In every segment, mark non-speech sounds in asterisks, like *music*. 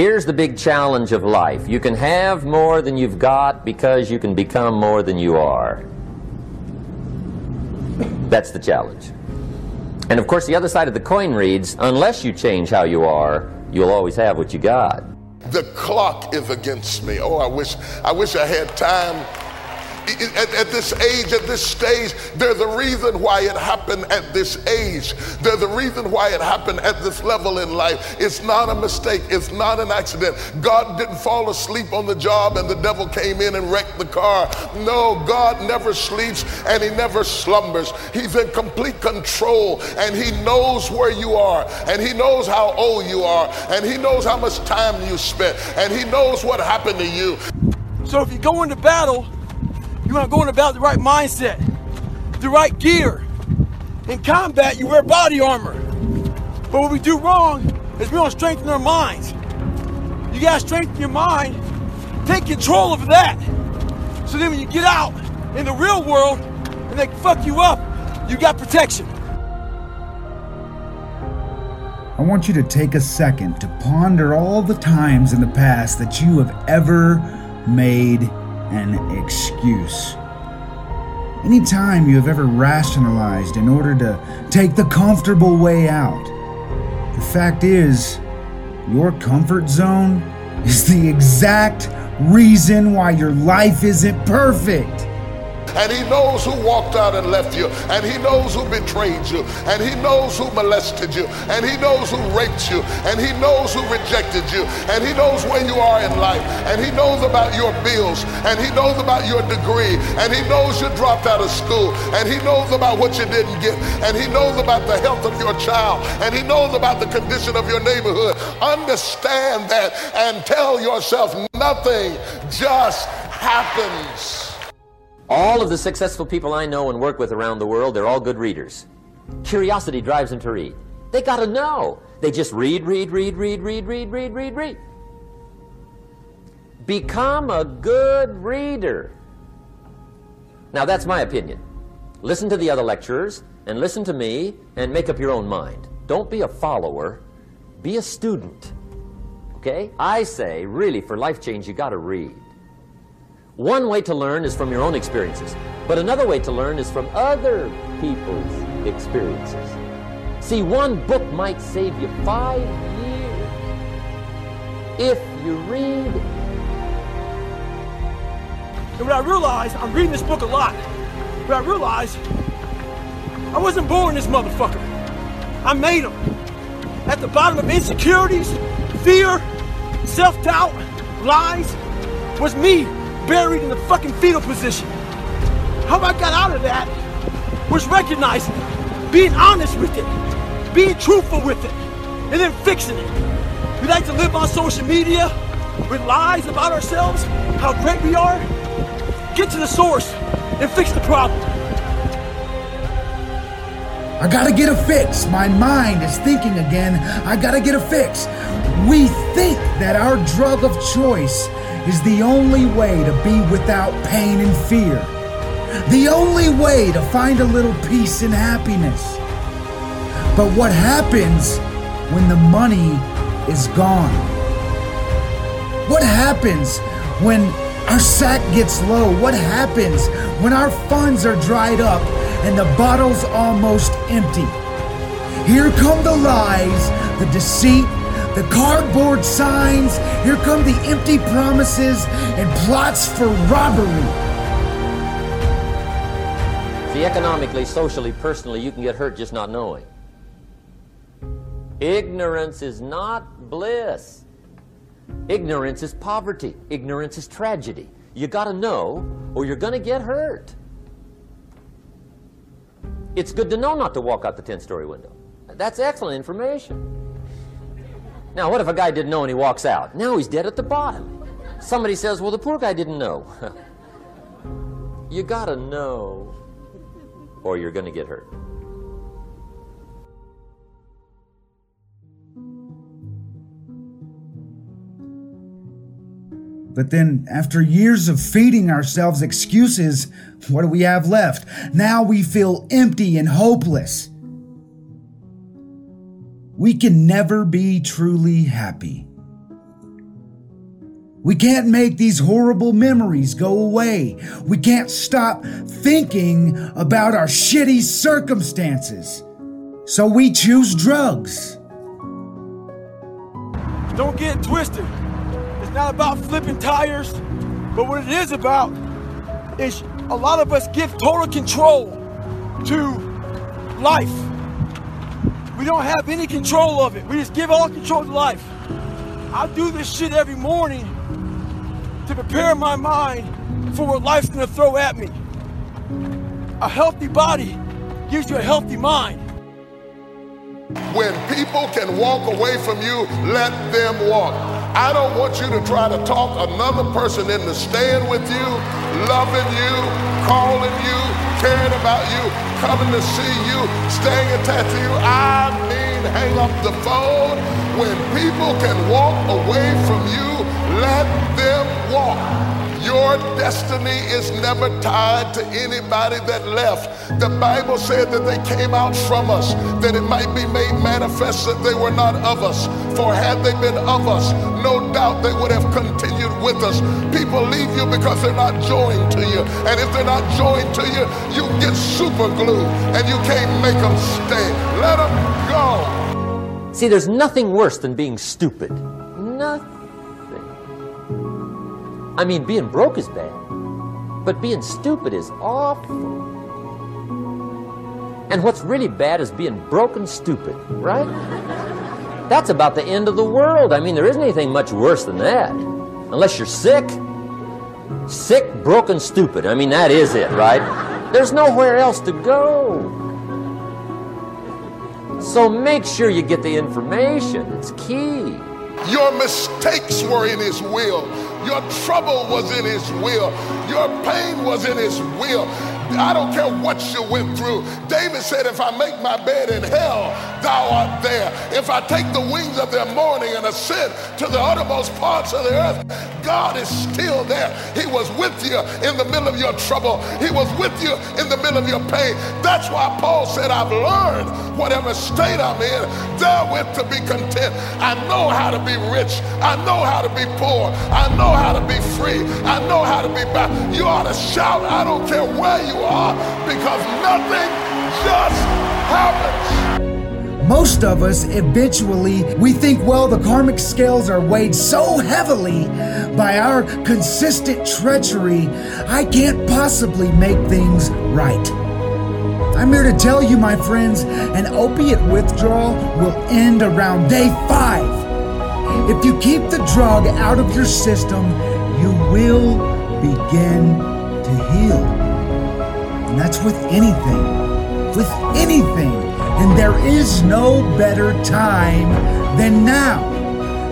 Here's the big challenge of life. You can have more than you've got because you can become more than you are. That's the challenge. And of course, the other side of the coin reads unless you change how you are, you'll always have what you got. The clock is against me. Oh, I wish I wish I had time at, at, this age, at this stage, there's a reason why it happened at this age. There's a reason why it happened at this level in life. It's not a mistake, it's not an accident. God didn't fall asleep on the job and the devil came in and wrecked the car. No, God never sleeps and he never slumbers. He's in complete control and he knows where you are and he knows how old you are and he knows how much time you spent and he knows what happened to you. So if you go into battle, you want to go in about the right mindset, the right gear. In combat, you wear body armor. But what we do wrong is we don't strengthen our minds. You gotta strengthen your mind, take control of that. So then when you get out in the real world and they fuck you up, you got protection. I want you to take a second to ponder all the times in the past that you have ever made an excuse. Any time you have ever rationalized in order to take the comfortable way out, the fact is, your comfort zone is the exact reason why your life isn't perfect and he knows who walked out and left you, and he knows who betrayed you, and he knows who molested you, and he knows who raped you, and he knows who rejected you, and he knows where you are in life, and he knows about your bills, and he knows about your degree, and he knows you dropped out of school, and he knows about what you didn't get, and he knows about the health of your child, and he knows about the condition of your neighborhood. Understand that and tell yourself nothing just happens. All of the successful people I know and work with around the world, they're all good readers. Curiosity drives them to read. They got to know. They just read, read, read, read, read, read, read, read, read. Become a good reader. Now, that's my opinion. Listen to the other lecturers and listen to me and make up your own mind. Don't be a follower, be a student. Okay? I say, really, for life change, you got to read. One way to learn is from your own experiences, but another way to learn is from other people's experiences. See, one book might save you five years if you read. And what I realized, I'm reading this book a lot, but I realized I wasn't born this motherfucker. I made him. At the bottom of insecurities, fear, self doubt, lies, was me buried in the fucking fetal position. How I got out of that was recognizing being honest with it, being truthful with it, and then fixing it. We like to live on social media with lies about ourselves, how great we are. Get to the source and fix the problem. I gotta get a fix. My mind is thinking again. I gotta get a fix. We think that our drug of choice is the only way to be without pain and fear. The only way to find a little peace and happiness. But what happens when the money is gone? What happens when our sack gets low? What happens when our funds are dried up and the bottle's almost empty? Here come the lies, the deceit, the cardboard signs, here come the empty promises and plots for robbery. See, economically, socially, personally, you can get hurt just not knowing. Ignorance is not bliss. Ignorance is poverty. Ignorance is tragedy. You got to know, or you're going to get hurt. It's good to know not to walk out the 10 story window. That's excellent information. Now, what if a guy didn't know and he walks out? Now he's dead at the bottom. Somebody says, well, the poor guy didn't know. *laughs* you gotta know, or you're gonna get hurt. But then, after years of feeding ourselves excuses, what do we have left? Now we feel empty and hopeless. We can never be truly happy We can't make these horrible memories go away. We can't stop thinking about our shitty circumstances. So we choose drugs. Don't get twisted. It's not about flipping tires, but what it is about is a lot of us give total control to life. We don't have any control of it. We just give all control to life. I do this shit every morning to prepare my mind for what life's gonna throw at me. A healthy body gives you a healthy mind. When people can walk away from you, let them walk. I don't want you to try to talk another person into staying with you, loving you, calling you, caring about you, coming to see you, staying attached to you. I mean, hang up the phone. When people can walk away from you, let them walk. Your destiny is never tied to anybody that left. The Bible said that they came out from us, that it might be made manifest that they were not of us. For had they been of us, no doubt they would have continued with us. People leave you because they're not joined to you. And if they're not joined to you, you get super glue and you can't make them stay. Let them go. See, there's nothing worse than being stupid. Nothing. I mean, being broke is bad, but being stupid is awful. And what's really bad is being broken stupid, right? That's about the end of the world. I mean, there isn't anything much worse than that. Unless you're sick. Sick, broken, stupid. I mean, that is it, right? There's nowhere else to go. So make sure you get the information. It's key. Your mistakes were in His will. Your trouble was in His will. Your pain was in His will. I don't care what you went through. David said, If I make my bed in hell, thou art there. If I take the wings of their morning and ascend to the uttermost parts of the earth, God is still there. He was with you in the middle of your trouble, He was with you in the middle of your pain. That's why Paul said, I've learned whatever state I'm in, therewith to be content. I know how to be rich. I know how to be poor. I know how to be free. I know how to be back. You ought to shout, I don't care where you are, because nothing just happens. Most of us, eventually, we think, well, the karmic scales are weighed so heavily by our consistent treachery, I can't possibly make things right. I'm here to tell you, my friends, an opiate withdrawal will end around day five. If you keep the drug out of your system, you will begin to heal. And that's with anything. With anything. And there is no better time than now.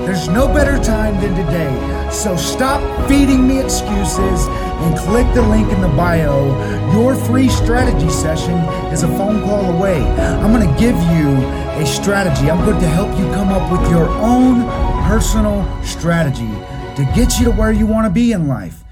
There's no better time than today. So stop feeding me excuses and click the link in the bio. Your free strategy session is a phone call away. I'm going to give you a strategy. I'm going to help you come up with your own personal strategy to get you to where you want to be in life.